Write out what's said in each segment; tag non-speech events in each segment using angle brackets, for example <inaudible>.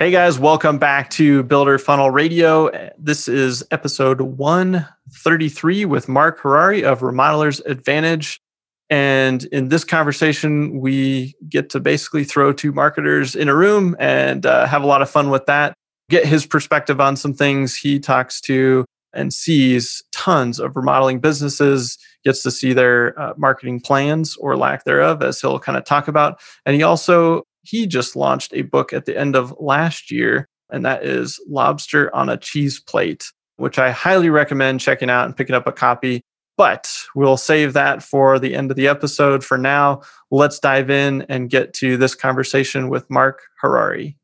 Hey guys, welcome back to Builder Funnel Radio. This is episode 133 with Mark Harari of Remodelers Advantage. And in this conversation, we get to basically throw two marketers in a room and uh, have a lot of fun with that. Get his perspective on some things. He talks to and sees tons of remodeling businesses, gets to see their uh, marketing plans or lack thereof, as he'll kind of talk about. And he also he just launched a book at the end of last year, and that is Lobster on a Cheese Plate, which I highly recommend checking out and picking up a copy. But we'll save that for the end of the episode. For now, let's dive in and get to this conversation with Mark Harari.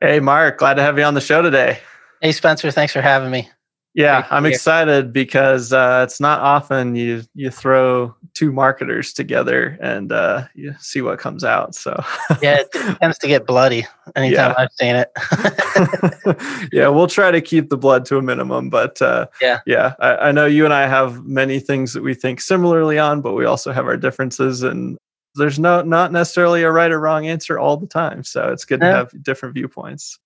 Hey, Mark, glad to have you on the show today. Hey, Spencer, thanks for having me. Yeah, I'm excited because uh, it's not often you you throw two marketers together and uh, you see what comes out. So yeah, it <laughs> tends to get bloody anytime yeah. I've seen it. <laughs> <laughs> yeah, we'll try to keep the blood to a minimum, but uh, yeah, yeah, I, I know you and I have many things that we think similarly on, but we also have our differences, and there's no not necessarily a right or wrong answer all the time. So it's good to have different viewpoints.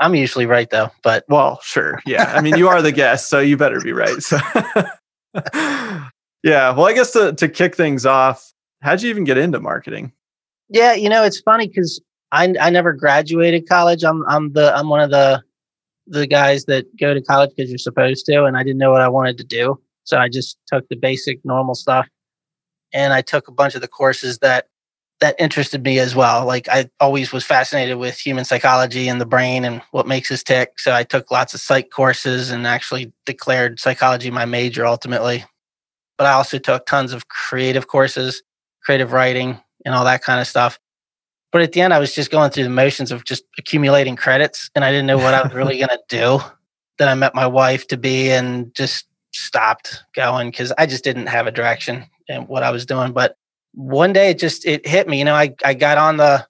I'm usually right though, but well, sure. Yeah. I mean, you are the guest, so you better be right. So <laughs> Yeah, well, I guess to to kick things off, how'd you even get into marketing? Yeah, you know, it's funny cuz I I never graduated college. I'm I'm the I'm one of the the guys that go to college because you're supposed to and I didn't know what I wanted to do. So I just took the basic normal stuff and I took a bunch of the courses that that interested me as well. Like I always was fascinated with human psychology and the brain and what makes us tick. So I took lots of psych courses and actually declared psychology my major ultimately. But I also took tons of creative courses, creative writing and all that kind of stuff. But at the end, I was just going through the motions of just accumulating credits and I didn't know what I was really going to do. Then I met my wife to be and just stopped going because I just didn't have a direction in what I was doing. But one day it just it hit me. You know, I I got on the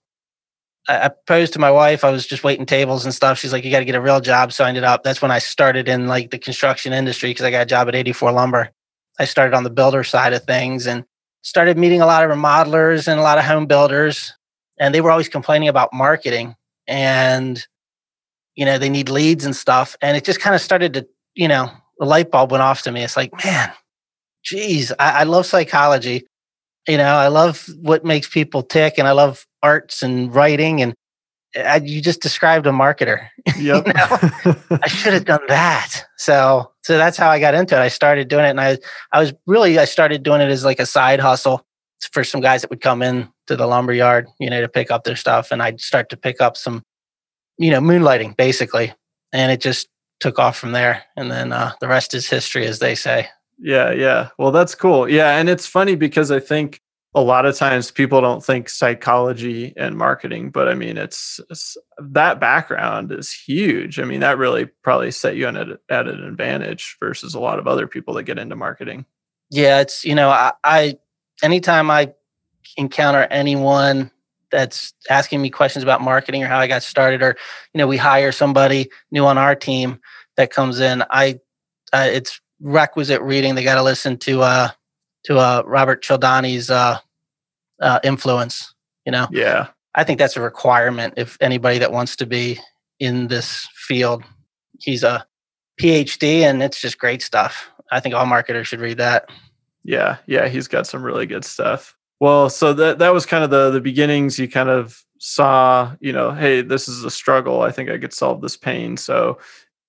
I proposed to my wife. I was just waiting tables and stuff. She's like, "You got to get a real job." So I ended up. That's when I started in like the construction industry because I got a job at 84 Lumber. I started on the builder side of things and started meeting a lot of remodelers and a lot of home builders, and they were always complaining about marketing and you know they need leads and stuff. And it just kind of started to you know the light bulb went off to me. It's like, man, geez, I, I love psychology you know i love what makes people tick and i love arts and writing and I, you just described a marketer <laughs> yep. <laughs> i should have done that. So so that's how i got into it. I started doing it and i i was really i started doing it as like a side hustle for some guys that would come in to the lumber yard you know to pick up their stuff and i'd start to pick up some you know moonlighting basically and it just took off from there and then uh, the rest is history as they say yeah, yeah. Well, that's cool. Yeah, and it's funny because I think a lot of times people don't think psychology and marketing, but I mean, it's, it's that background is huge. I mean, that really probably set you at, at an advantage versus a lot of other people that get into marketing. Yeah, it's you know, I, I anytime I encounter anyone that's asking me questions about marketing or how I got started, or you know, we hire somebody new on our team that comes in, I uh, it's requisite reading. They got to listen to uh to uh Robert Cialdini's uh, uh influence. You know. Yeah. I think that's a requirement if anybody that wants to be in this field. He's a PhD, and it's just great stuff. I think all marketers should read that. Yeah, yeah, he's got some really good stuff. Well, so that that was kind of the the beginnings. You kind of saw, you know, hey, this is a struggle. I think I could solve this pain. So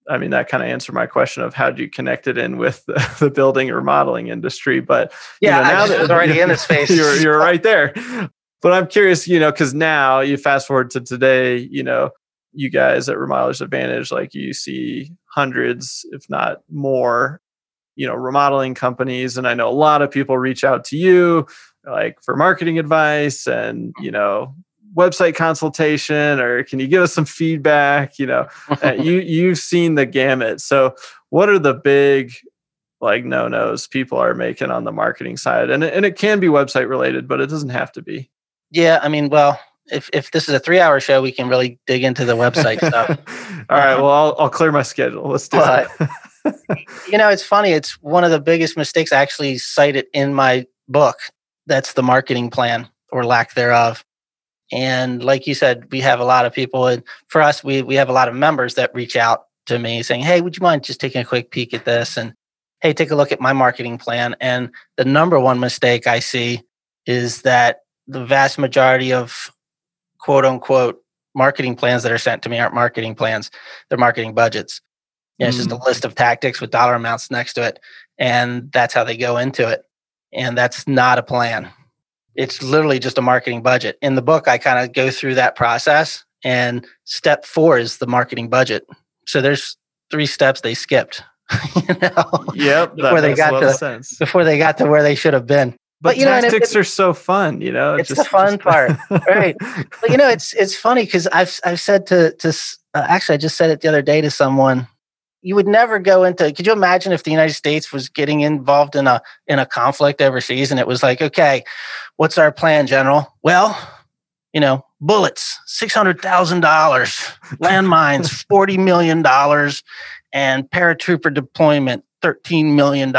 I mean, that kind of answered my question of how do you connect it in with the, <laughs> the building or modeling industry. But yeah, you know, now that already in the <laughs> space, you're, you're right there. But I'm curious, you know, because now you fast forward to today, you know, you guys at Remodelers Advantage, like you see hundreds, if not more, you know, remodeling companies. And I know a lot of people reach out to you like for marketing advice and you know website consultation or can you give us some feedback you know <laughs> uh, you you've seen the gamut. So what are the big like no nos people are making on the marketing side? And, and it can be website related but it doesn't have to be. Yeah i mean well if, if this is a three hour show we can really dig into the website stuff. <laughs> All right well I'll, I'll clear my schedule. Let's do but, it. You know it's funny. It's one of the biggest mistakes i actually cited in my book. That's the marketing plan or lack thereof and like you said we have a lot of people and for us we, we have a lot of members that reach out to me saying hey would you mind just taking a quick peek at this and hey, take a look at my marketing plan. And the number one mistake I see is that the vast majority of quote unquote marketing plans that are sent to me aren't marketing plans, they're marketing budgets. Yeah, it's just a mm. list of tactics with dollar amounts next to it. And that's how they go into it. And that's not a plan. It's literally just a marketing budget. In the book, I kind of go through that process. And step four is the marketing budget. So there's three steps they skipped. <laughs> you know, yep, before they got to sense. before they got to where they should have been. But, but you tactics know, it, are so fun, you know. It's just, the fun just... part, <laughs> right? But you know, it's it's funny because I've I've said to to uh, actually I just said it the other day to someone. You would never go into. Could you imagine if the United States was getting involved in a in a conflict overseas and it was like, okay, what's our plan, General? Well, you know, bullets, six hundred thousand dollars, <laughs> landmines, forty million dollars, and paratrooper deployment, $13 million.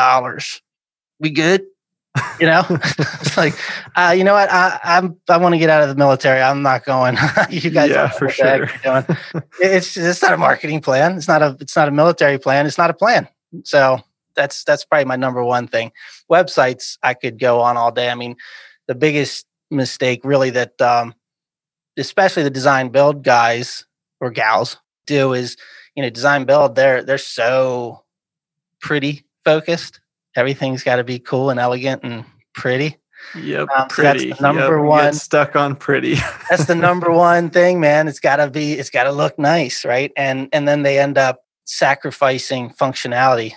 We good? You know, <laughs> it's like, uh, you know what? I, I'm, I want to get out of the military. I'm not going. <laughs> you guys, yeah, for sure. <laughs> it's, it's not a marketing plan. It's not a, it's not a military plan. It's not a plan. So that's, that's probably my number one thing. Websites, I could go on all day. I mean, the biggest mistake really that, um, especially the design build guys or gals do is you know design build they're they're so pretty focused everything's got to be cool and elegant and pretty Yep, um, so pretty. That's the number yep, one. stuck on pretty. <laughs> that's the number one thing, man. It's got to be. It's got to look nice, right? And and then they end up sacrificing functionality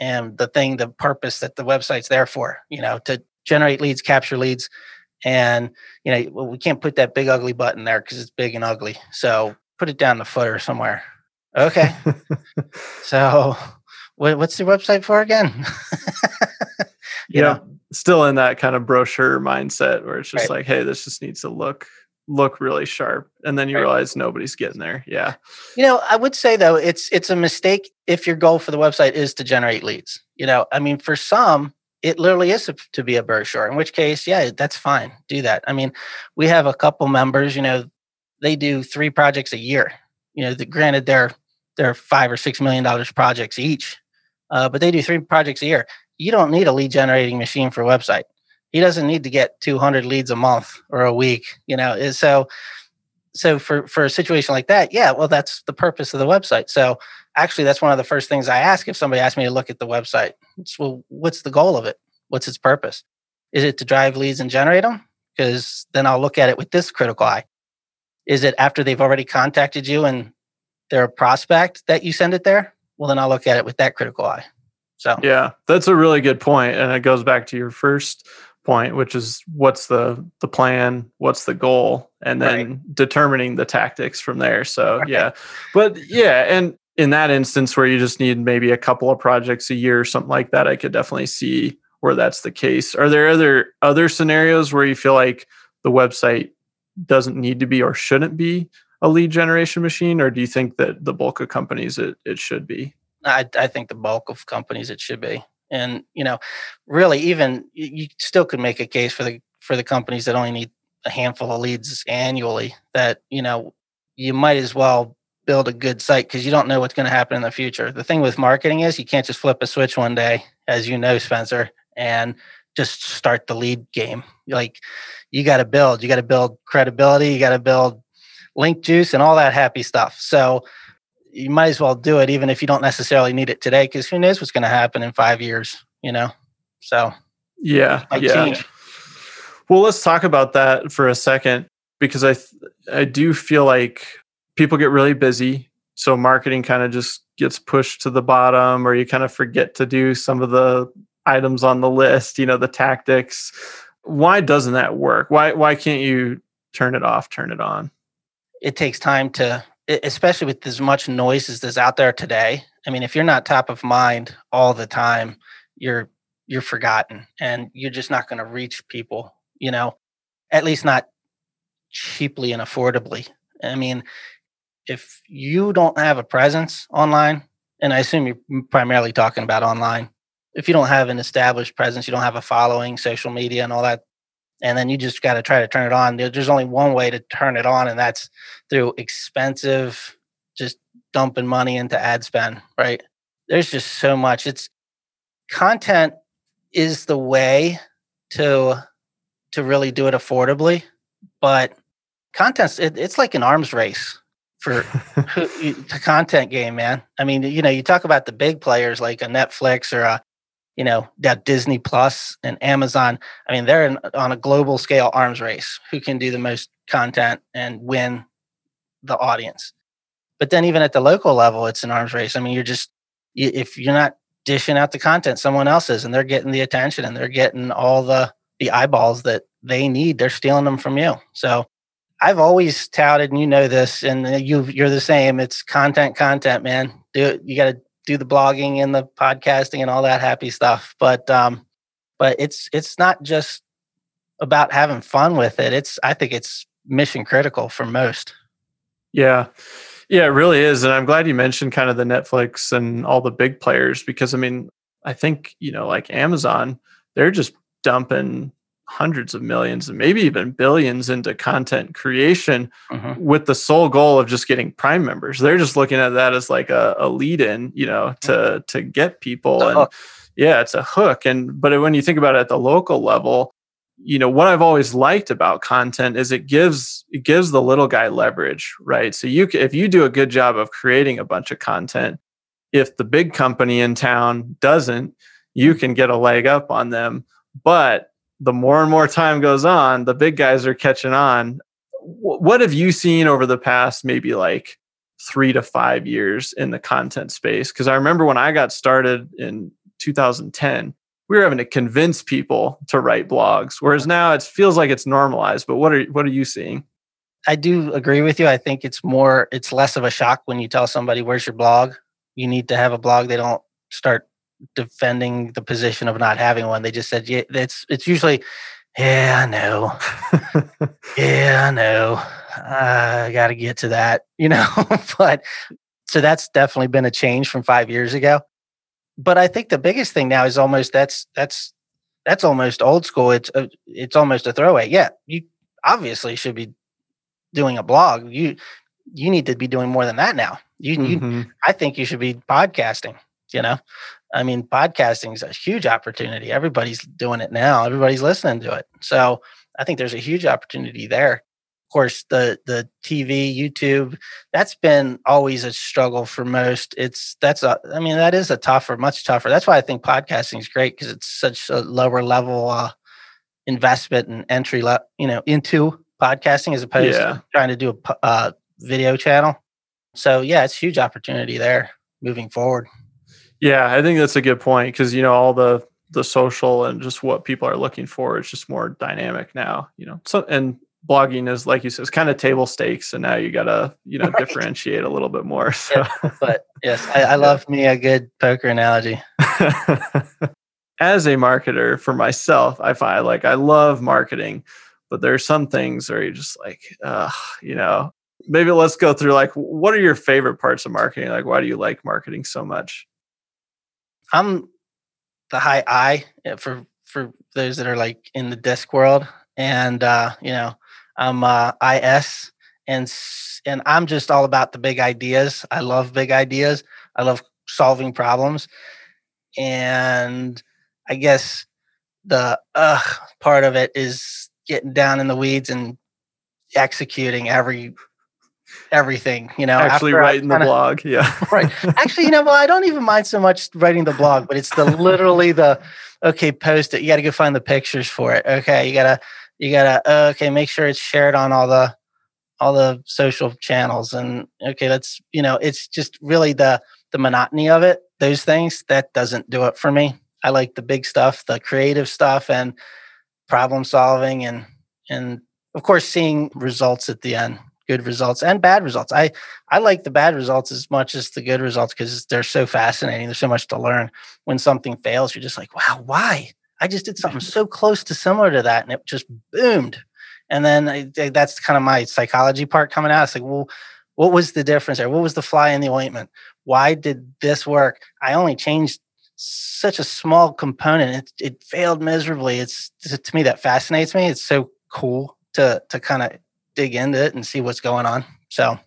and the thing, the purpose that the website's there for. You know, to generate leads, capture leads, and you know, well, we can't put that big ugly button there because it's big and ugly. So put it down the footer somewhere. Okay. <laughs> so, what's the website for again? <laughs> you yeah, know? still in that kind of brochure mindset where it's just right. like, hey, this just needs to look look really sharp and then you right. realize nobody's getting there yeah you know i would say though it's it's a mistake if your goal for the website is to generate leads you know i mean for some it literally is to be a brochure in which case yeah that's fine do that i mean we have a couple members you know they do three projects a year you know the, granted they're they're five or six million dollars projects each, uh, but they do three projects a year. You don't need a lead generating machine for a website. He doesn't need to get 200 leads a month or a week. You know, so so for for a situation like that, yeah, well, that's the purpose of the website. So actually, that's one of the first things I ask if somebody asks me to look at the website. It's, well, what's the goal of it? What's its purpose? Is it to drive leads and generate them? Because then I'll look at it with this critical eye. Is it after they've already contacted you and they're a prospect that you send it there, well, then I'll look at it with that critical eye. So, yeah, that's a really good point, and it goes back to your first point, which is what's the the plan, what's the goal, and then right. determining the tactics from there. So, right. yeah, but yeah, and in that instance where you just need maybe a couple of projects a year or something like that, I could definitely see where that's the case. Are there other other scenarios where you feel like the website doesn't need to be or shouldn't be a lead generation machine, or do you think that the bulk of companies it, it should be? I, I think the bulk of companies it should be. And you know, really, even you still could make a case for the for the companies that only need a handful of leads annually. That you know, you might as well build a good site because you don't know what's going to happen in the future. The thing with marketing is you can't just flip a switch one day, as you know, Spencer, and just start the lead game. Like you got to build, you got to build credibility, you got to build link juice and all that happy stuff. So you might as well do it even if you don't necessarily need it today because who knows what's going to happen in five years, you know? So yeah, yeah. Change. Well, let's talk about that for a second because I th- I do feel like people get really busy, so marketing kind of just gets pushed to the bottom, or you kind of forget to do some of the items on the list. You know, the tactics Why doesn't that work? Why why can't you turn it off, turn it on? It takes time to especially with as much noise as there's out there today. I mean, if you're not top of mind all the time, you're you're forgotten and you're just not going to reach people, you know, at least not cheaply and affordably. I mean, if you don't have a presence online, and I assume you're primarily talking about online, if you don't have an established presence, you don't have a following, social media, and all that, and then you just got to try to turn it on. There's only one way to turn it on, and that's through expensive, just dumping money into ad spend, right? There's just so much. It's content is the way to to really do it affordably, but content's it, it's like an arms race for <laughs> the content game, man. I mean, you know, you talk about the big players like a Netflix or a, you know, that Disney Plus and Amazon. I mean, they're in, on a global scale arms race. Who can do the most content and win the audience? But then, even at the local level, it's an arms race. I mean, you're just if you're not dishing out the content, someone else is, and they're getting the attention and they're getting all the the eyeballs that they need. They're stealing them from you. So I've always touted, and you know this, and uh, you you're the same. It's content, content, man. Do it. You got to do the blogging and the podcasting and all that happy stuff. But um, but it's it's not just about having fun with it. It's I think it's mission critical for most. Yeah. Yeah, it really is. And I'm glad you mentioned kind of the Netflix and all the big players because I mean, I think, you know, like Amazon, they're just dumping hundreds of millions and maybe even billions into content creation mm-hmm. with the sole goal of just getting prime members. They're just looking at that as like a, a lead in you know to mm-hmm. to get people and yeah it's a hook. And but when you think about it at the local level you know what i've always liked about content is it gives it gives the little guy leverage right? So you if you do a good job of creating a bunch of content if the big company in town doesn't you can get a leg up on them. But the more and more time goes on, the big guys are catching on. What have you seen over the past maybe like three to five years in the content space? Because I remember when I got started in 2010, we were having to convince people to write blogs, whereas now it feels like it's normalized. But what are what are you seeing? I do agree with you. I think it's more, it's less of a shock when you tell somebody, "Where's your blog?" You need to have a blog. They don't start defending the position of not having one. They just said, yeah, it's it's usually, yeah, I know, yeah, I know, I got to get to that, <laughs> you know. but so that's definitely been a change from five years ago. But I think the biggest thing now is almost that's that's that's almost old school. It's a, it's almost a throwaway. Yeah, you obviously should be doing a blog. You you need to be doing more than that now. You, mm-hmm. you I think you should be podcasting. You know, I mean, podcasting is a huge opportunity. Everybody's doing it now. Everybody's listening to it. So I think there's a huge opportunity there. Of course, the the TV, YouTube, that's been always a struggle for most. It's that's a, I mean, that is a tougher, much tougher. That's why I think podcasting is great because it's such a lower level uh, investment and entry, you know, into podcasting as opposed yeah. to trying to do a uh, video channel. So yeah, it's huge opportunity there moving forward. Yeah, I think that's a good point because you know all the the social and just what people are looking for is just more dynamic now. You know, so and blogging is like you said, it's kind of table stakes, and now you gotta you know <laughs> right. differentiate a little bit more. So. Yeah, but yes, I, I love yeah. me a good poker analogy. <laughs> As a marketer for myself, I find like I love marketing, but there are some things where you're just like, uh, you know, maybe let's go through like what are your favorite parts of marketing? Like, why do you like marketing so much? I'm the high I eh, for for those that are like in the disc world, and uh, you know, I'm uh, IS, and and I'm just all about the big ideas. I love big ideas. I love solving problems, and I guess the uh part of it is getting down in the weeds and executing every everything, you know. Actually writing kinda, the blog. Yeah. <laughs> right. Actually, you know, well, I don't even mind so much writing the blog, but it's the literally the okay, post it. You gotta go find the pictures for it. Okay. You gotta you gotta okay, make sure it's shared on all the all the social channels and okay, let's you know, it's just really the the monotony of it, those things, that doesn't do it for me. I like the big stuff, the creative stuff and problem solving and and of course seeing results at the end good results and bad results. I i like the bad results as much as the good results because they're so fascinating there's so much to learn. When something fails you're just like wow why? I just did something <laughs> so close to similar to that and it just boomed. And then I, that's kind of my psychology part coming out. It's like well what was the difference there? What was the fly in the ointment? Why did this work? I only changed such a small component. It, it failed miserably. It's to me that fascinates me. It's so cool to to kind of dig into it and see what's going on. So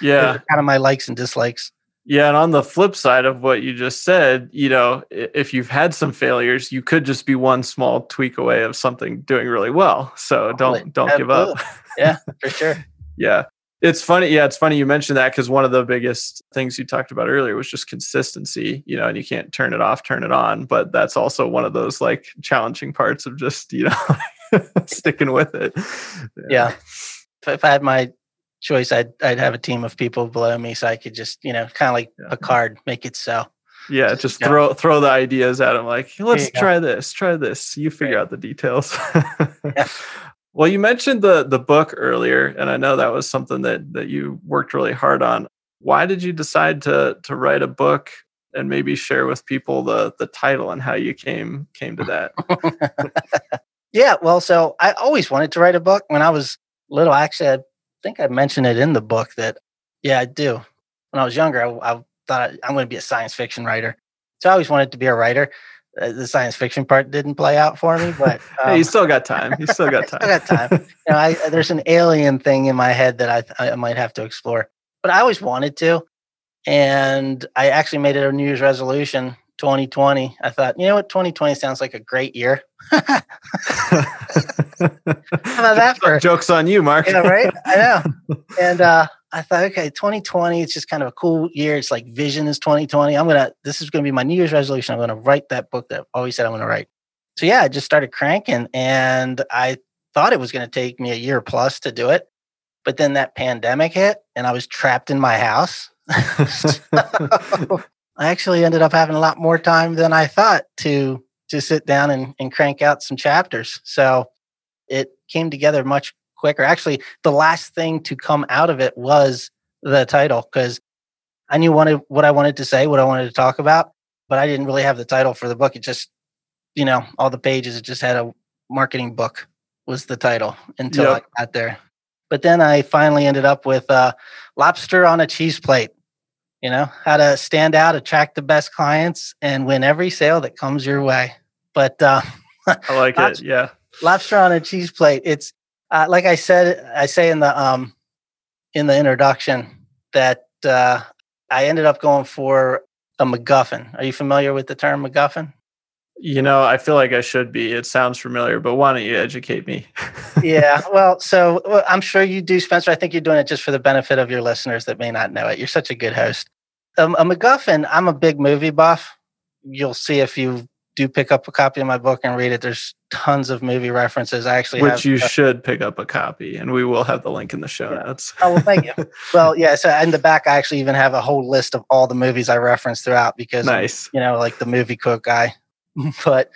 yeah, kind of my likes and dislikes. Yeah, and on the flip side of what you just said, you know, if you've had some failures, you could just be one small tweak away of something doing really well. So don't don't give up. yeah, for sure. <laughs> yeah. It's funny. Yeah, it's funny you mentioned that because one of the biggest things you talked about earlier was just consistency, you know, and you can't turn it off, turn it on. But that's also one of those like challenging parts of just, you know, <laughs> sticking with it. Yeah. yeah. If, I had my choice, I'd, I'd have a team of people below me so I could just, you know, kind of like yeah. a card, make it so. Yeah, just, just throw throw the ideas at them. Like, let's try go. this, try this. You figure right. out the details. yeah. <laughs> Well, you mentioned the the book earlier, and I know that was something that that you worked really hard on. Why did you decide to to write a book and maybe share with people the the title and how you came came to that? <laughs> yeah, well, so I always wanted to write a book when I was little. Actually, I think I mentioned it in the book that yeah, I do. When I was younger, I, I thought I'm going to be a science fiction writer. So I always wanted to be a writer. Uh, the science fiction part didn't play out for me, but um, <laughs> hey, you still got time. You still got <laughs> time. still got time. You know, I, <laughs> there's an alien thing in my head that I, I might have to explore, but I always wanted to, and I actually made it a New Year's resolution. 2020. I thought, you know what, 2020 sounds like a great year. <laughs> How about that for jokes on you, Mark? yeah, right. I know. <laughs> And uh, I thought, okay, 2020, it's just kind of a cool year. It's like vision is 2020. I'm gonna, this is gonna be my New Year's resolution. I'm gonna write that book that I've always said I'm gonna write. So yeah, I just started cranking and I thought it was gonna take me a year plus to do it. But then that pandemic hit and I was trapped in my house. <laughs> so I actually ended up having a lot more time than I thought to to sit down and, and crank out some chapters. So it came together much quicker. Actually, the last thing to come out of it was the title because I knew wanted, what I wanted to say, what I wanted to talk about, but I didn't really have the title for the book. It just, you know, all the pages, it just had a marketing book was the title until yep. I got there. But then I finally ended up with uh, Lobster on a Cheese Plate. You know, how to stand out, attract the best clients, and win every sale that comes your way. But uh, I like lobster, it. Yeah. Lobster on a cheese plate. It's uh, like I said, I say in the um, in the introduction that uh, I ended up going for a MacGuffin. Are you familiar with the term MacGuffin? You know, I feel like I should be. It sounds familiar, but why don't you educate me? <laughs> yeah, well, so well, I'm sure you do, Spencer. I think you're doing it just for the benefit of your listeners that may not know it. You're such a good host. Um, a MacGuffin, I'm a big movie buff. You'll see if you do pick up a copy of my book and read it. There's tons of movie references. I actually which have, you uh, should pick up a copy, and we will have the link in the show yeah. notes. oh well, thank you. <laughs> well, yeah. So in the back, I actually even have a whole list of all the movies I reference throughout because nice. you know, like the movie quote guy. <laughs> but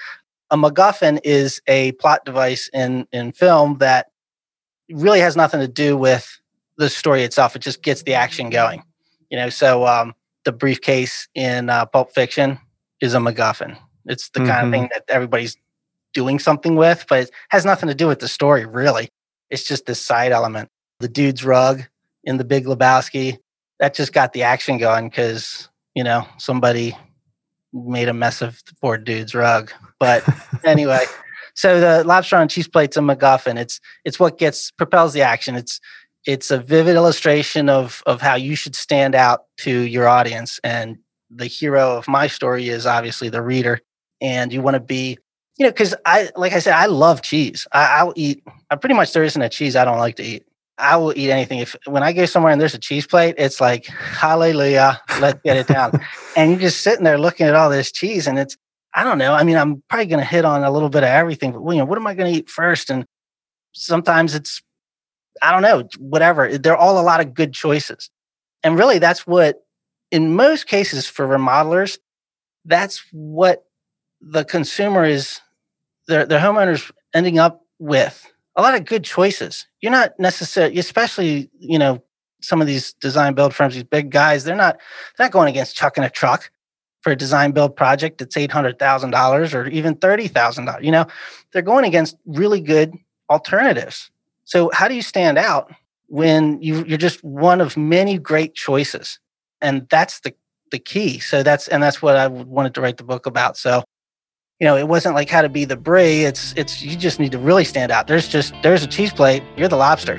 a MacGuffin is a plot device in in film that really has nothing to do with the story itself. It just gets the action going. You know, so um, the briefcase in uh, Pulp Fiction is a MacGuffin it's the mm-hmm. kind of thing that everybody's doing something with, but it has nothing to do with the story, really. It's just this side element. The dude's rug in the Big Lebowski, that just got the action going because, you know, somebody made a mess of the poor dude's rug. But <laughs> anyway, so the lobster on cheese plate's a MacGuffin. It's it's what gets propels the action. It's it's a vivid illustration of of how you should stand out to your audience. And the hero of my story is obviously the reader. And you want to be you know because i like i said i love cheese. I, will eat I pretty much there isn't a cheese i don't like to eat. I will eat anything. If when i go somewhere and there's a cheese plate it's like hallelujah let's get it down. <laughs> And you're just sitting there looking at all this cheese and it's i don't know i mean i'm probably going to hit on a little bit of everything but you know what am i going to eat first? And sometimes it's i don't know whatever eh, they're all a lot of good choices and really that's what in most cases for remodelers that's what the consumer is their their homeowners ending up with a lot of good choices. You're not necessarily, especially, you know, some of these design build firms, these big guys, they're not they're not going against chucking a truck for a design build project that's eight hundred thousand dollars or even thirty thousand dollars. You know, they're going against really good alternatives. So how do you stand out when you, you're just one of many great choices? And that's the the key. So that's and that's what I wanted to write the book about. So you know, it wasn't like how to be the brie. It's it's you just need to really stand out. There's just there's a cheese plate. You're the lobster.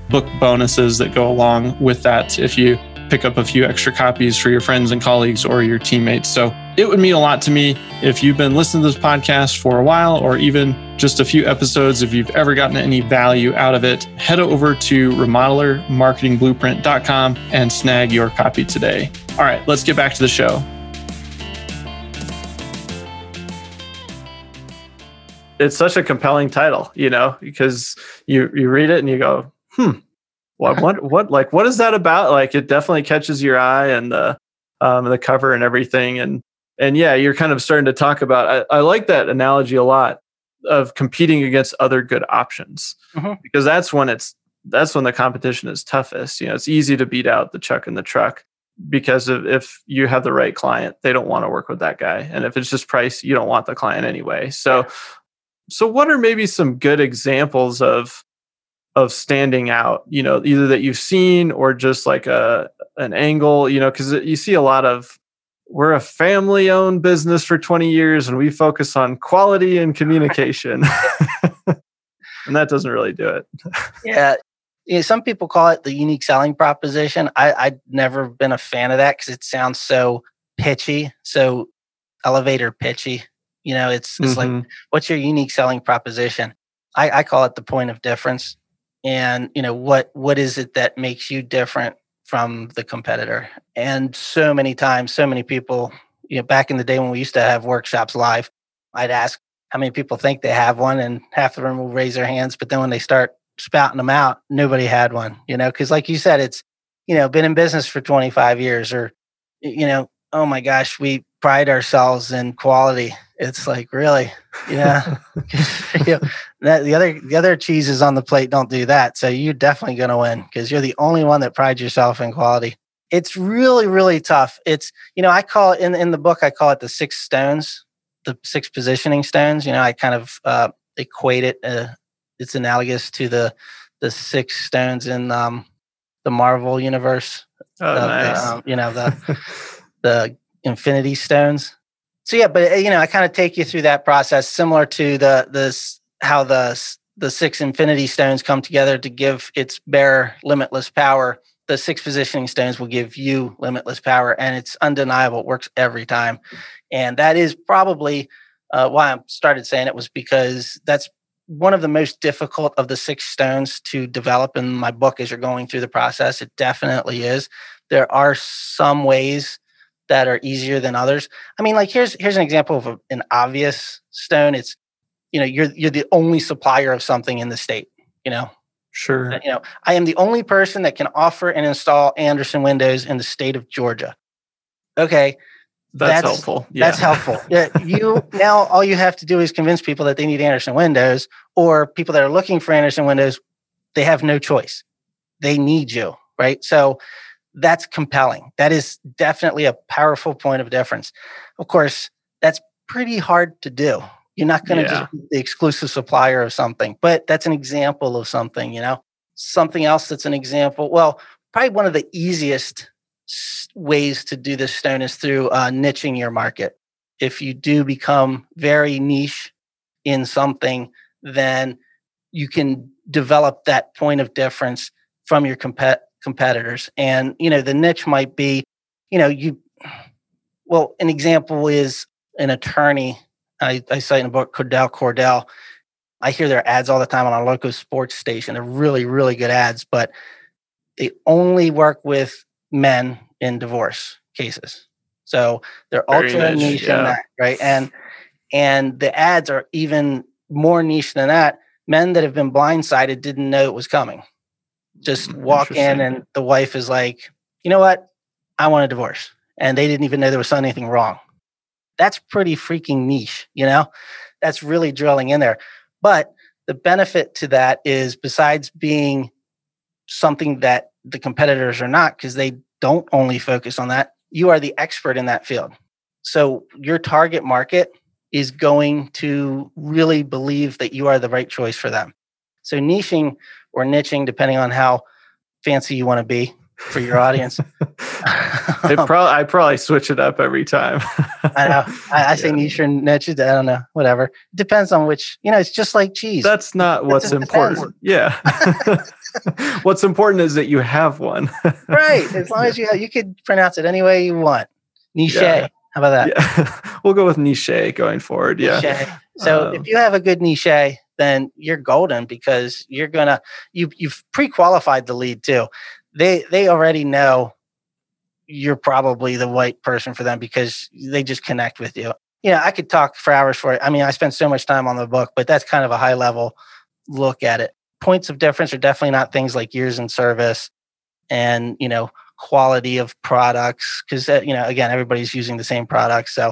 book bonuses that go along with that if you pick up a few extra copies for your friends and colleagues or your teammates. So it would mean a lot to me if you've been listening to this podcast for a while or even just a few episodes. If you've ever gotten any value out of it, head over to remodelermarketingblueprint.com and snag your copy today. All right, let's get back to the show. It's such a compelling title, you know, because you you read it and you go, hmm, what what what like what is that about? Like it definitely catches your eye and the um, the cover and everything. And and yeah, you're kind of starting to talk about. I, I like that analogy a lot of competing against other good options mm-hmm. because that's when it's that's when the competition is toughest. You know, it's easy to beat out the chuck and the truck because of, if you have the right client, they don't want to work with that guy, and if it's just price, you don't want the client anyway. So, so what are maybe some good examples of of standing out you know either that you've seen or just like a an angle you know because you see a lot of we're a family owned business for 20 years and we focus on quality and communication. <laughs> <laughs> And that doesn't really do it. <laughs> Yeah. You know, some people call it the unique selling proposition. I, i've never been a fan of that because it sounds so pitchy so elevator pitchy. You know it's, it's mm-hmm. like what's your unique selling proposition? I, I call it the point of difference and you know what what is it that makes you different from the competitor? And so many times so many people you know back in the day when we used to have workshops live i'd ask how many people think they have one and half of them will raise their hands but then when they start spouting them out nobody had one you know? Because like you said it's you know been in business for 25 years or you know oh my gosh we pride ourselves in quality. It's like really? Yeah. <laughs> You know, that, the other the other cheeses on the plate don't do that so you're definitely going to win because you're the only one that prides yourself in quality. It's really really tough. It's you know i call it in, in the book i call it the six stones the six positioning stones. You know i kind of uh, equate it uh, it's analogous to the the six stones in um, the marvel universe. Oh, uh, nice. um, you know the <laughs> the infinity stones so yeah, but uh, you know, I kind of take you through that process, similar to the this how the the six infinity stones come together to give its bearer limitless power. The six positioning stones will give you limitless power, and it's undeniable. It works every time, and that is probably uh, why I started saying it was because that's one of the most difficult of the six stones to develop in my book as you're going through the process. It definitely is. There are some ways that are easier than others. I mean, like here's here's an example of a, an obvious stone. It's you know you're you're the only supplier of something in the state. You know, sure. You know, I am the only person that can offer and install Andersen windows in the state of Georgia. Okay, that's, that's helpful. Yeah. That's helpful. Yeah, you <laughs> now all you have to do is convince people that they need Andersen windows, or people that are looking for Andersen windows. They have no choice. They need you, right? So that's compelling. That is definitely a powerful point of difference. Of course, that's pretty hard to do. You're not going to yeah. just be the exclusive supplier of something, but that's an example of something, you know? Something else that's an example. Well, probably one of the easiest ways to do this stone is through uh, niching your market. If you do become very niche in something, then you can develop that point of difference from your compet- competitors. And, you know, the niche might be, you know, you, well, an example is an attorney. I, I cite in a book, Cordell Cordell. I hear their ads all the time on a local sports station. They're really, really good ads, but they only work with men in divorce cases. So they're Very ultra niche, niche yeah. in that, right? And and the ads are even more niche than that. Men that have been blindsided didn't know it was coming. Just mm, walk in and the wife is like, you know what? I want a divorce. And they didn't even know there was anything wrong. That's pretty freaking niche, you know? That's really drilling in there. But the benefit to that is besides being something that the competitors are not, because they don't only focus on that, you are the expert in that field. So your target market is going to really believe that you are the right choice for them. So niching or niching, depending on how fancy you want to be for your audience. <laughs> I probably I probably switch it up every time. I know. I, I <laughs> say yeah. niche or niche. I don't know. Whatever. It depends on which. You know, it's just like cheese. That's not what's important. Yeah. <laughs> what's important is that you have one. right. As long as you have, you could pronounce it any way you want. Niche. Yeah. How about that? Yeah. we'll go with niche going forward. Yeah. Niche. So um, if you have a good niche, then you're golden because you're gonna you you've pre-qualified the lead too. They they already know you're probably the right person for them because they just connect with you. You know, I could talk for hours for it. I mean, I spent so much time on the book, but that's kind of a high level look at it. Points of difference are definitely not things like years in service and, you know, quality of products because uh, you know again everybody's using the same products so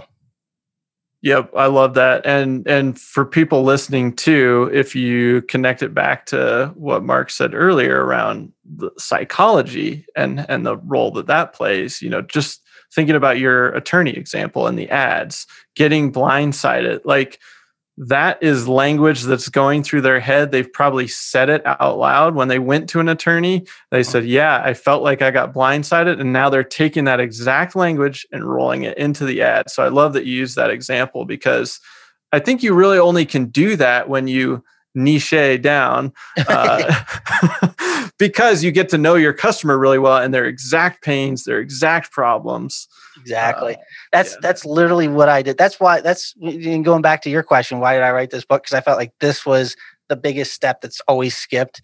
Yep, I love that. And and for people listening too, if you connect it back to what Mark said earlier around the psychology and and the role that that plays, you know, just thinking about your attorney example and the ads, getting blindsided, like that is language that's going through their head. They've probably said it out loud when they went to an attorney. They said, Yeah, I felt like I got blindsided. And now they're taking that exact language and rolling it into the ad. So I love that you use that example because I think you really only can do that when you niche down <laughs> uh, <laughs> because you get to know your customer really well and their exact pains, their exact problems. Exactly. Uh, that's yeah. that's literally what I did. That's why that's going back to your question. Why did I write this book? Because I felt like this was the biggest step that's always skipped.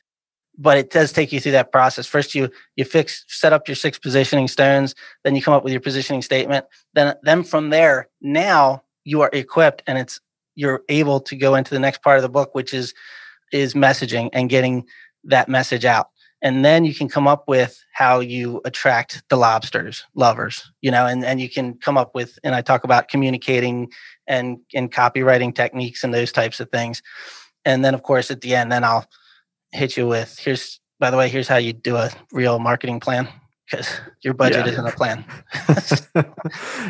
But it does take you through that process. First, you you fix set up your six positioning stones. Then you come up with your positioning statement. Then then from there, now you are equipped, and it's you're able to go into the next part of the book, which is is messaging and getting that message out and then you can come up with how you attract the lobsters lovers you know and, and you can come up with and i talk about communicating and and copywriting techniques and those types of things. And then of course at the end then i'll hit you with here's by the way here's how you do a real marketing plan because your budget yeah. isn't a plan. <laughs> and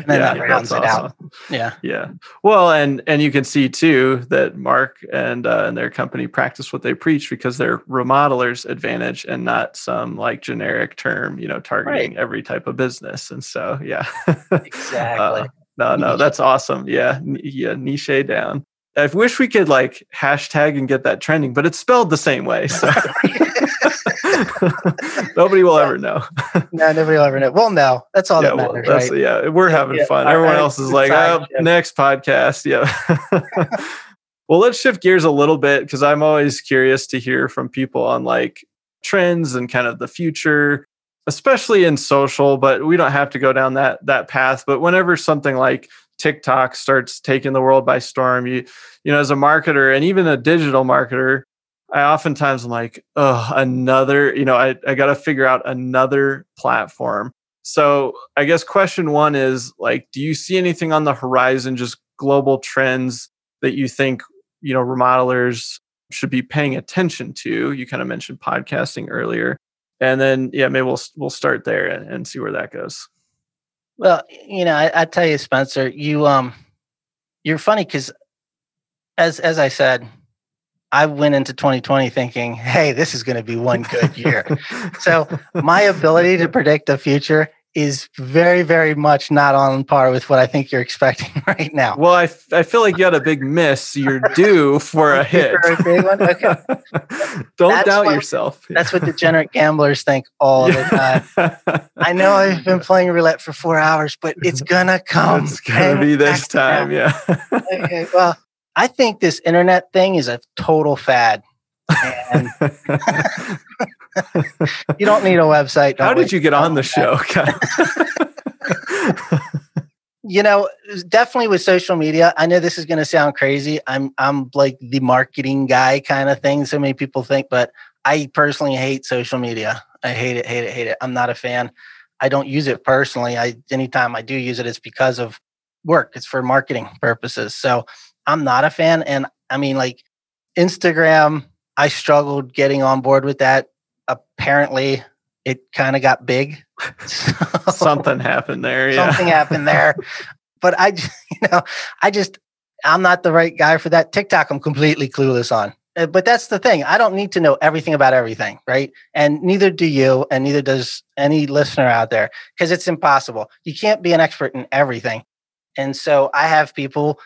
then yeah, that rounds it awesome. out. Yeah. Yeah. Well, and and you can see too that Mark and uh, and their company practice what they preach because they're remodelers advantage and not some like generic term, you know, targeting right. every type of business. And so, yeah. <laughs> exactly. Uh, no, no, that's awesome. Yeah. Yeah. Niche down. I wish we could like hashtag and get that trending, but it's spelled the same way. So <laughs> <laughs> nobody will ever know. <laughs> no, nobody will ever know. Well, no, that's all yeah, that matters. Well, right? Yeah, we're having fun. Everyone else is like, oh, next podcast. Yeah. <laughs> well, let's shift gears a little bit because I'm always curious to hear from people on like trends and kind of the future especially in social but we don't have to go down that that path but whenever something like TikTok starts taking the world by storm, you you know, as a marketer and even a digital marketer, I oftentimes am like, oh, another, you know, I, I got to figure out another platform. So I guess question one is like, do you see anything on the horizon, just global trends that you think, you know, remodelers should be paying attention to? You kind of mentioned podcasting earlier. And then, yeah, maybe we'll, we'll start there and, and see where that goes. Well, you know, I, I tell you, Spencer, you um, you're funny because, as as I said, I went into 2020 thinking, "Hey, this is going to be one good year." <laughs> so my ability to predict the future is very, very much not on par with what I think you're expecting <laughs> right now. Well, I, f- I feel like you had a big miss. You're due for a <laughs> hit. For a big one? Okay. Don't That's doubt what- yourself. That's what degenerate gamblers think all the time. I know I've been playing roulette for four hours, but it's gonna come. it's gonna be this time, yeah. okay, well, I think this internet thing is a total fad. And <laughs> you don't need a website. How don't did you get on the show? you know definitely with social media i know this is going to sound crazy. I'm i'm like the marketing guy kind of thing so many people think but i personally hate social media. I hate it hate it hate it. I'm not a fan. I don't use it personally. I anytime i do use it it's because of work. It's for marketing purposes. So i'm not a fan and i mean like instagram i struggled getting on board with that apparently it kind of got big So- <laughs> Something happened there, yeah. something happened there. <laughs> But I, you know, I just, I'm not the right guy for that. TikTok, I'm completely clueless on. Uh, But that's the thing. I don't need to know everything about everything, right? And neither do you, and neither does any listener out there, because it's impossible. You can't be an expert in everything. And so I have people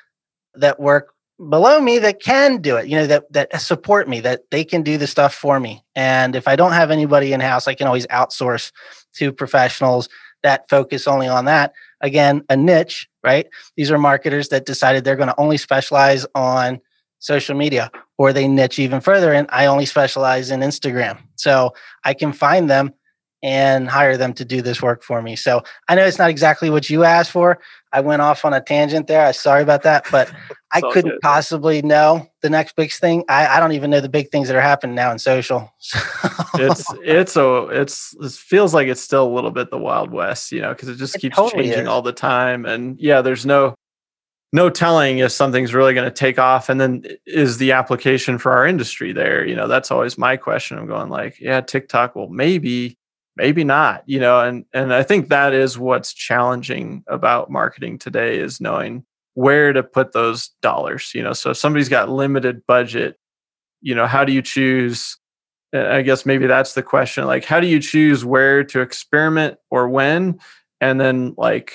that work below me that can do it, you know, that that support me, that they can do the stuff for me. And if I don't have anybody in house, I can always outsource to professionals that focus only on that. Again, a niche, right? These are marketers that decided they're going to only specialize on social media or they niche even further and I only specialize in Instagram. So I can find them and hire them to do this work for me. So I know it's not exactly what you asked for. I went off on a tangent there. I'm sorry about that, but <laughs> I couldn't good. possibly know the next big thing. I, I don't even know the big things that are happening now in social. <laughs> it's it's a it's it feels like it's still a little bit the wild west you know because it just It keeps totally changing is. all the time and yeah there's no no telling if something's really going to take off and then is the application for our industry there you know that's always my question i'm going like yeah tiktok well maybe maybe not you know and and i think that is what's challenging about marketing today is knowing where to put those dollars you know so if somebody's got limited budget you know how do you choose uh, I guess maybe that's the question. Like, how do you choose where to experiment or when? And then, like,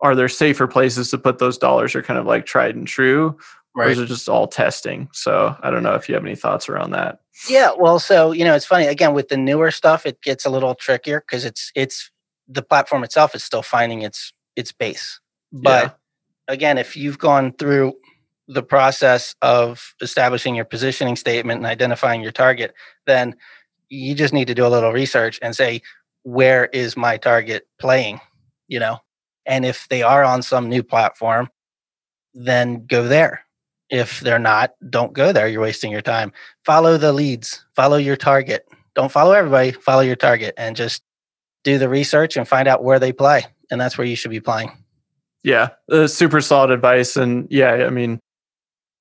are there safer places to put those dollars or kind of like tried and true? Or is it just all testing? So I don't know if you have any thoughts around that. Yeah, well, so you know, it's funny again with the newer stuff, it gets a little trickier because it's it's the platform itself is still finding its its base. But Yeah. again, if you've gone through the process of establishing your positioning statement and identifying your target, then you just need to do a little research and say, where is my target playing? You know, and if they are on some new platform, then go there. If they're not, don't go there. You're wasting your time follow the leads, follow your target. Don't follow everybody, follow your target and just do the research and find out where they play. And that's where you should be playing. Yeah, uh, super solid advice. And yeah, I mean,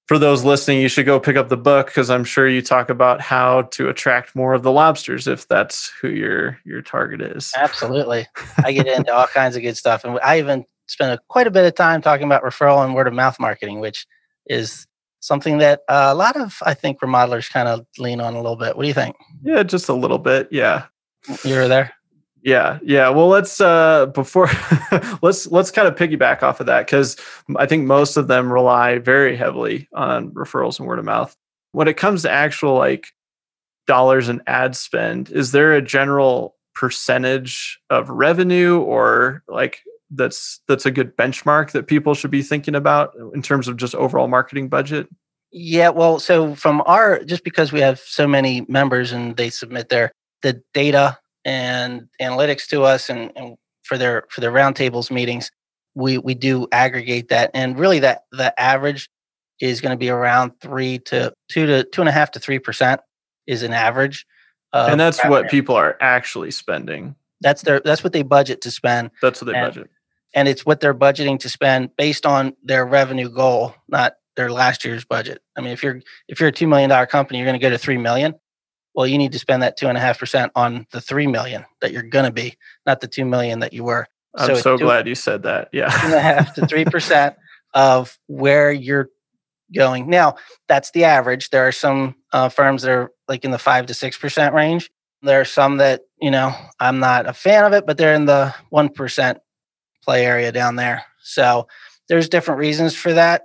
for those listening, you should go pick up the book because I'm sure you talk about how to attract more of the lobsters if that's who your your target is. Absolutely. <laughs> I get into all kinds of good stuff. And I even spend a, quite a bit of time talking about referral and word of mouth marketing, which is something that a lot of, I think, remodelers kind of lean on a little bit. What do you think? Yeah, just a little bit. Yeah. You're there? Yeah, yeah. Well, let's uh before <laughs> let's let's kind of piggyback off of that because I think most of them rely very heavily on referrals and word of mouth. When it comes to actual like dollars and ad spend, is there a general percentage of revenue or like that's that's a good benchmark that people should be thinking about in terms of just overall marketing budget? Yeah, well, so from our just because we have so many members and they submit their the data and analytics to us and, and for their for their roundtables meetings, we we do aggregate that and really that the average is going to be around three to two to two and a half to three percent is an average. and that's what people are actually spending. that's their that's what they budget to spend That's what they And- budget. And it's what they're budgeting to spend based on their revenue goal, not their last year's budget. I mean, if you're if you're a two million dollar company, you're going to go to three million. Well, you need to spend that two and a half percent on the three million that you're going to be, not the two million that you were. I'm so two- glad you said that. Yeah. two and a half to three percent <laughs> of where you're going. Now, that's the average. There are some uh, firms that are like in the five to six percent range, There are some that, you know, I'm not a fan of it, but they're in the 1% play area down there. So there's different reasons for that.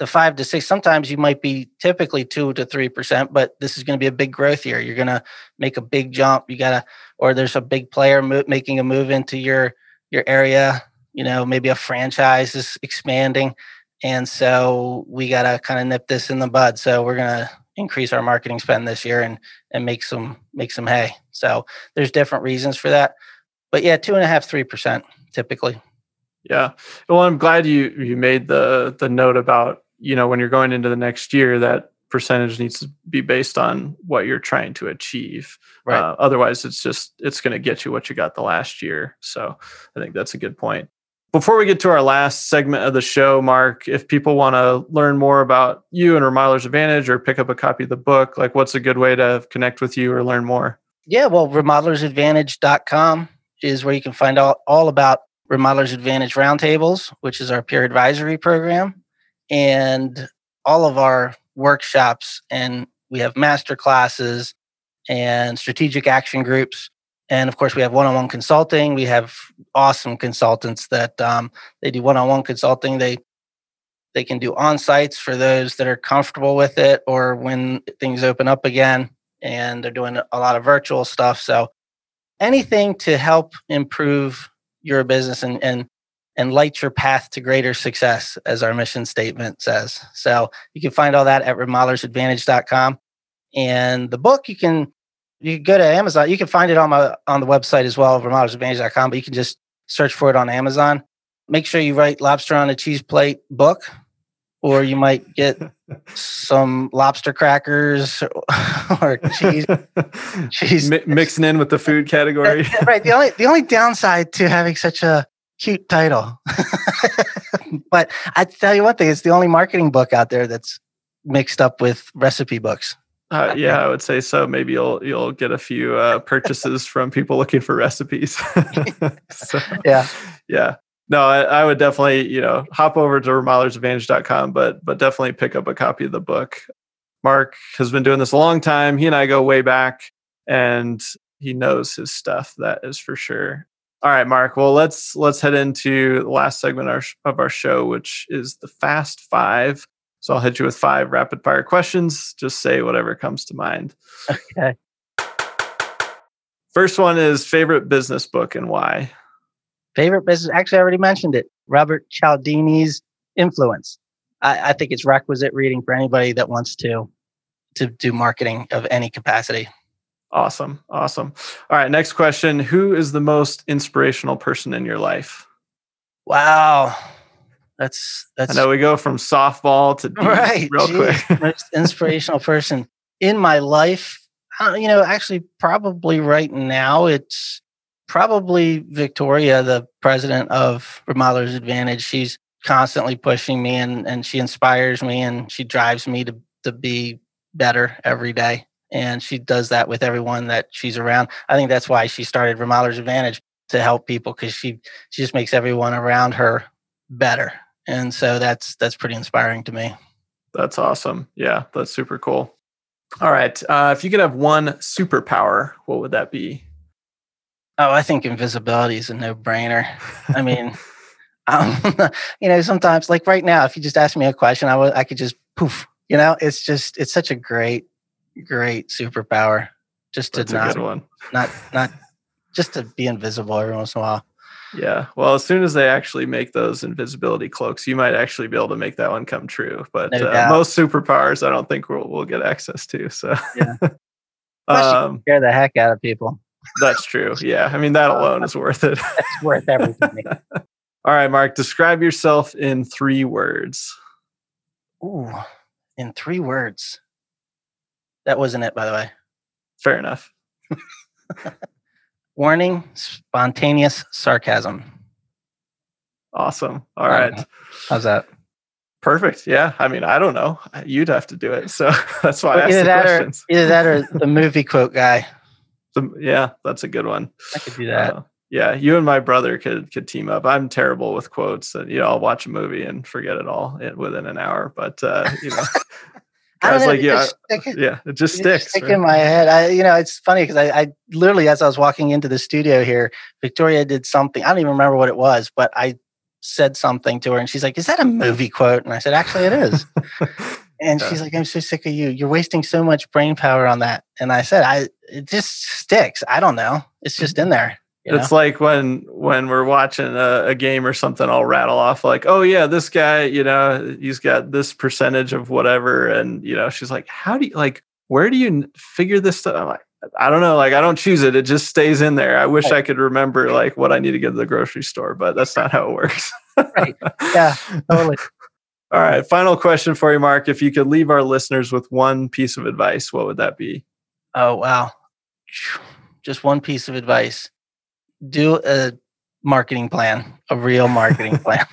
The five to six, sometimes you might be typically two to 3%, but this is going to be a big growth year. You're going to make a big jump. You got to, or there's a big player mo- making a move into your, your area. You know, maybe a franchise is expanding. And so we got to kind of nip this in the bud. So we're going to increase our marketing spend this year and and make some make some hay. So there's different reasons for that. But yeah, two and a half, three percent typically. Yeah. Well, I'm glad you you made the the note about, you know, when you're going into the next year that percentage needs to be based on what you're trying to achieve. Right. Uh, otherwise it's just it's going to get you what you got the last year. So I think that's a good point. Before we get to our last segment of the show, Mark, if people want to learn more about you and Remodeler's Advantage or pick up a copy of the book, like what's a good way to connect with you or learn more? Yeah, well, remodelersadvantage.com is where you can find out all about Remodelers Advantage Roundtables, which is our peer advisory program, and all of our workshops. And we have master classes and strategic action groups. And of course we have one-on-one consulting. We have awesome consultants that um, they do one-on-one consulting. They they can do on sites for those that are comfortable with it or when things open up again and they're doing a lot of virtual stuff. So anything to help improve your business and and and light your path to greater success as our mission statement says so you can find all that at remodelersadvantage.com and the book you can you can go to Amazon. You can find it on my on the website as well, remodelersadvantage.com, but you can just search for it on Amazon. Make sure you write lobster on a cheese plate book, or you might get <laughs> some lobster crackers <laughs> or cheese <laughs> cheese Mi- mixing in with the food category. right. The only the only downside to having such a cute title. but I tell you one thing, it's the only marketing book out there that's mixed up with recipe books. Uh, yeah, I would say so. Maybe you'll you'll get a few uh, purchases from people looking for recipes. so, yeah, yeah. No, I, I, would definitely you know hop over to remodelersadvantage.com, but but definitely pick up a copy of the book. Mark has been doing this a long time. He and I go way back, and he knows his stuff. That is for sure. All right, Mark. Well, let's let's head into the last segment of our, of our show, which is the Fast Five. So I'll hit you with five rapid fire questions. Just say whatever comes to mind. Okay. First one is favorite business book and why? Favorite business, actually, I already mentioned it Robert Cialdini's Influence. I, I think it's requisite reading for anybody that wants to to do marketing of any capacity. Awesome. Awesome. All right. Next question Who is the most inspirational person in your life? Wow. That's that's. I know we go from softball to right, real geez, quick. <laughs> most inspirational person in my life. Uh, you know, actually, probably right now, it's probably Victoria, the president of Remodelers Advantage. She's constantly pushing me, and and she inspires me, and she drives me to to be better every day. And she does that with everyone that she's around. I think that's why she started Remodelers Advantage to help people because she she just makes everyone around her better and so that's that's pretty inspiring to me that's awesome yeah that's super cool all right uh, if you could have one superpower what would that be oh i think invisibility is a no-brainer i <laughs> mean um, <laughs> you know sometimes like right now if you just ask me a question I would I could just poof you know it's just it's such a great great superpower just to That's not not not just to be invisible every once in a while yeah. Well, as soon as they actually make those invisibility cloaks, you might actually be able to make that one come true. But no uh, most superpowers, I don't think we'll, we'll get access to. So, yeah. <laughs> um, scare the heck out of people. That's true. Yeah. I mean, that alone is worth it. <laughs> That's worth everything. <laughs> All right, Mark, describe yourself in three words. Ooh, in three words. That wasn't it, by the way. Fair enough. <laughs> Warning spontaneous sarcasm. Awesome. All right. How's that? Perfect. Yeah. I mean, I don't know. You'd have to do it. So that's why I asked either the that questions. Or, either that or the movie quote guy. The, yeah, that's a good one. I could do that. Uh, yeah, you and my brother could could team up. I'm terrible with quotes, and you know, I'll watch a movie and forget it all within an hour. But uh, you know, <laughs> <laughs> Guys like yeah, yeah, it just sticks. Stick right? in my head. I, you know, it's funny because I, I literally, as I was walking into the studio here, Victoria did something. I don't even remember what it was, but I said something to her, and she's like, "Is that a movie quote?" And I said, "Actually, it is." <laughs> and yeah. she's like, "I'm so sick of you. You're wasting so much brain power on that." And I said, "I it just sticks. I don't know. It's just mm-hmm. in there." You know? It's like when when we're watching a, a, game or something, I'll rattle off like, "Oh yeah, this guy, you know, he's got this percentage of whatever," and you know, she's like, "How do you like? Where do you figure this stuff?" I'm like, "I don't know. Like, I don't choose it. It just stays in there. I wish right. I could remember like what I need to get to the grocery store, but that's not how it works." right? Yeah, totally. <laughs> All right. Final question for you, Mark. If you could leave our listeners with one piece of advice, what would that be? Oh wow, just one piece of advice do a marketing plan, a real marketing <laughs> plan.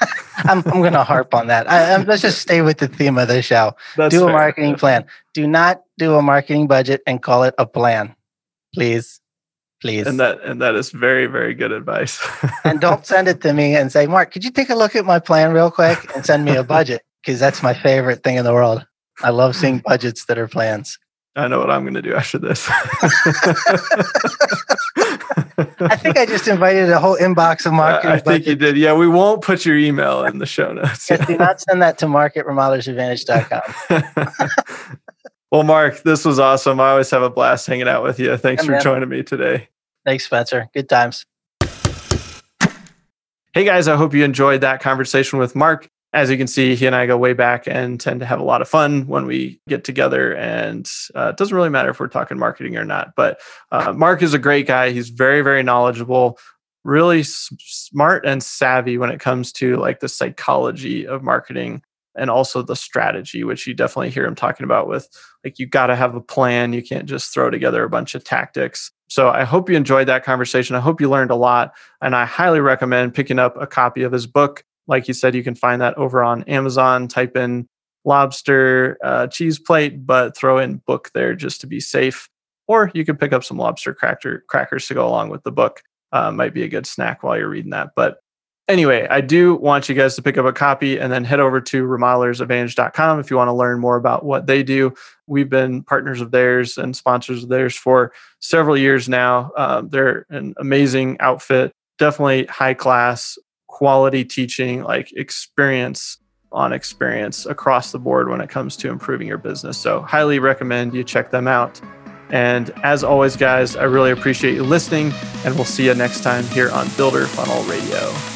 <laughs> I'm, I'm going to harp on that. I, I'm, let's just stay with the theme of the show. That's do a fair. marketing plan. Do not do a marketing budget and call it a plan, please, please. And that and that is very very good advice. <laughs> and don't send it to me and say, Mark, could you take a look at my plan real quick and send me a budget <laughs> because that's my favorite thing in the world. I love seeing budgets that are plans. I know what I'm going to do after this. <laughs> I think I just invited a whole inbox of marketing. I think you did. Yeah, we won't put your email in the show notes. yeah, do not send that to mark at remodelersadvantage.com. well, Mark, this was awesome. I always have a blast hanging out with you. Thanks yeah, for man. joining me today. Thanks, Spencer. Good times. Hey guys, I hope you enjoyed that conversation with Mark as you can see, he and I go way back and tend to have a lot of fun when we get together. And uh, it doesn't really matter if we're talking marketing or not. But uh, Mark is a great guy. He's very, very knowledgeable, really s- smart and savvy when it comes to like the psychology of marketing and also the strategy, which you definitely hear him talking about with like you got to have a plan. You can't just throw together a bunch of tactics. So I hope you enjoyed that conversation. I hope you learned a lot. And I highly recommend picking up a copy of his book like you said, you can find that over on Amazon. Type in lobster uh, cheese plate, but throw in book there just to be safe. Or you could pick up some lobster cracker, crackers to go along with the book. Uh, might be a good snack while you're reading that. But anyway, I do want you guys to pick up a copy and then head over to remodelersadvantage.com if you want to learn more about what they do. We've been partners of theirs and sponsors of theirs for several years now. Um, they're an amazing outfit, definitely high class, quality teaching, like experience on experience across the board when it comes to improving your business. So, highly recommend you check them out. And as always, guys, I really appreciate you listening, and we'll see you next time here on Builder Funnel Radio.